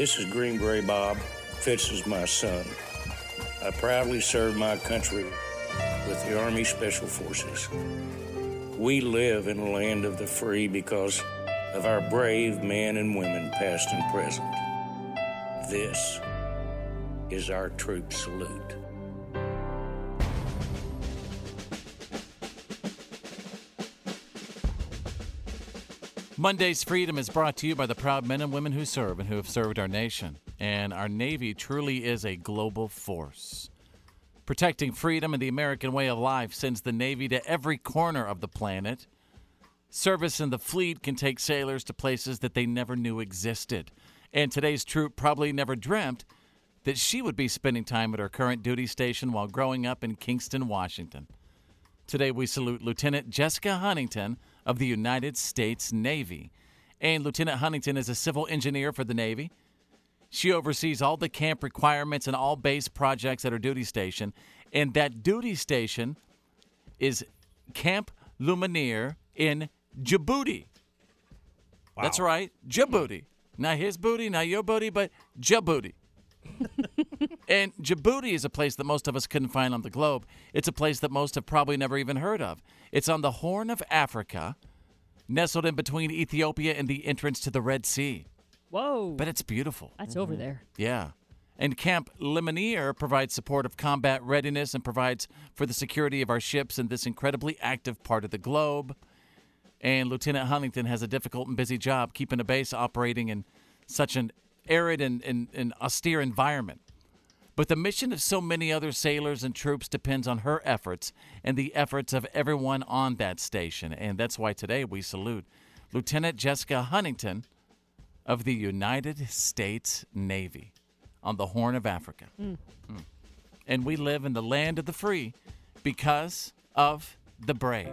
This is Green Beret Bob. Fitz is my son. I proudly serve my country with the Army Special Forces. We live in a land of the free because of our brave men and women, past and present. This is our troop salute. Monday's Freedom is brought to you by the proud men and women who serve and who have served our nation. And our Navy truly is a global force. Protecting freedom and the American way of life sends the Navy to every corner of the planet. Service in the fleet can take sailors to places that they never knew existed. And today's troop probably never dreamt that she would be spending time at her current duty station while growing up in Kingston, Washington. Today we salute Lieutenant Jessica Huntington of the United States Navy. And Lieutenant Huntington is a civil engineer for the Navy. She oversees all the camp requirements and all base projects at her duty station. And that duty station is Camp Lemonnier in Djibouti. That's right, Djibouti. Not his booty, not your booty, but Djibouti. and Djibouti is a place that most of us couldn't find on the globe. It's a place that most have probably never even heard of. It's on the Horn of Africa, nestled in between Ethiopia and the entrance to the Red Sea. Whoa. But it's beautiful. That's over mm-hmm. there. Yeah. And Camp Lemonnier provides support of combat readiness and provides for the security of our ships in this incredibly active part of the globe. And Lieutenant Huntington has a difficult and busy job keeping a base operating in such an arid and, and, and austere environment. But the mission of so many other sailors and troops depends on her efforts and the efforts of everyone on that station. And that's why today we salute Lieutenant Jessica Huntington of the United States Navy on the Horn of Africa. Mm. And we live in the land of the free because of the brave.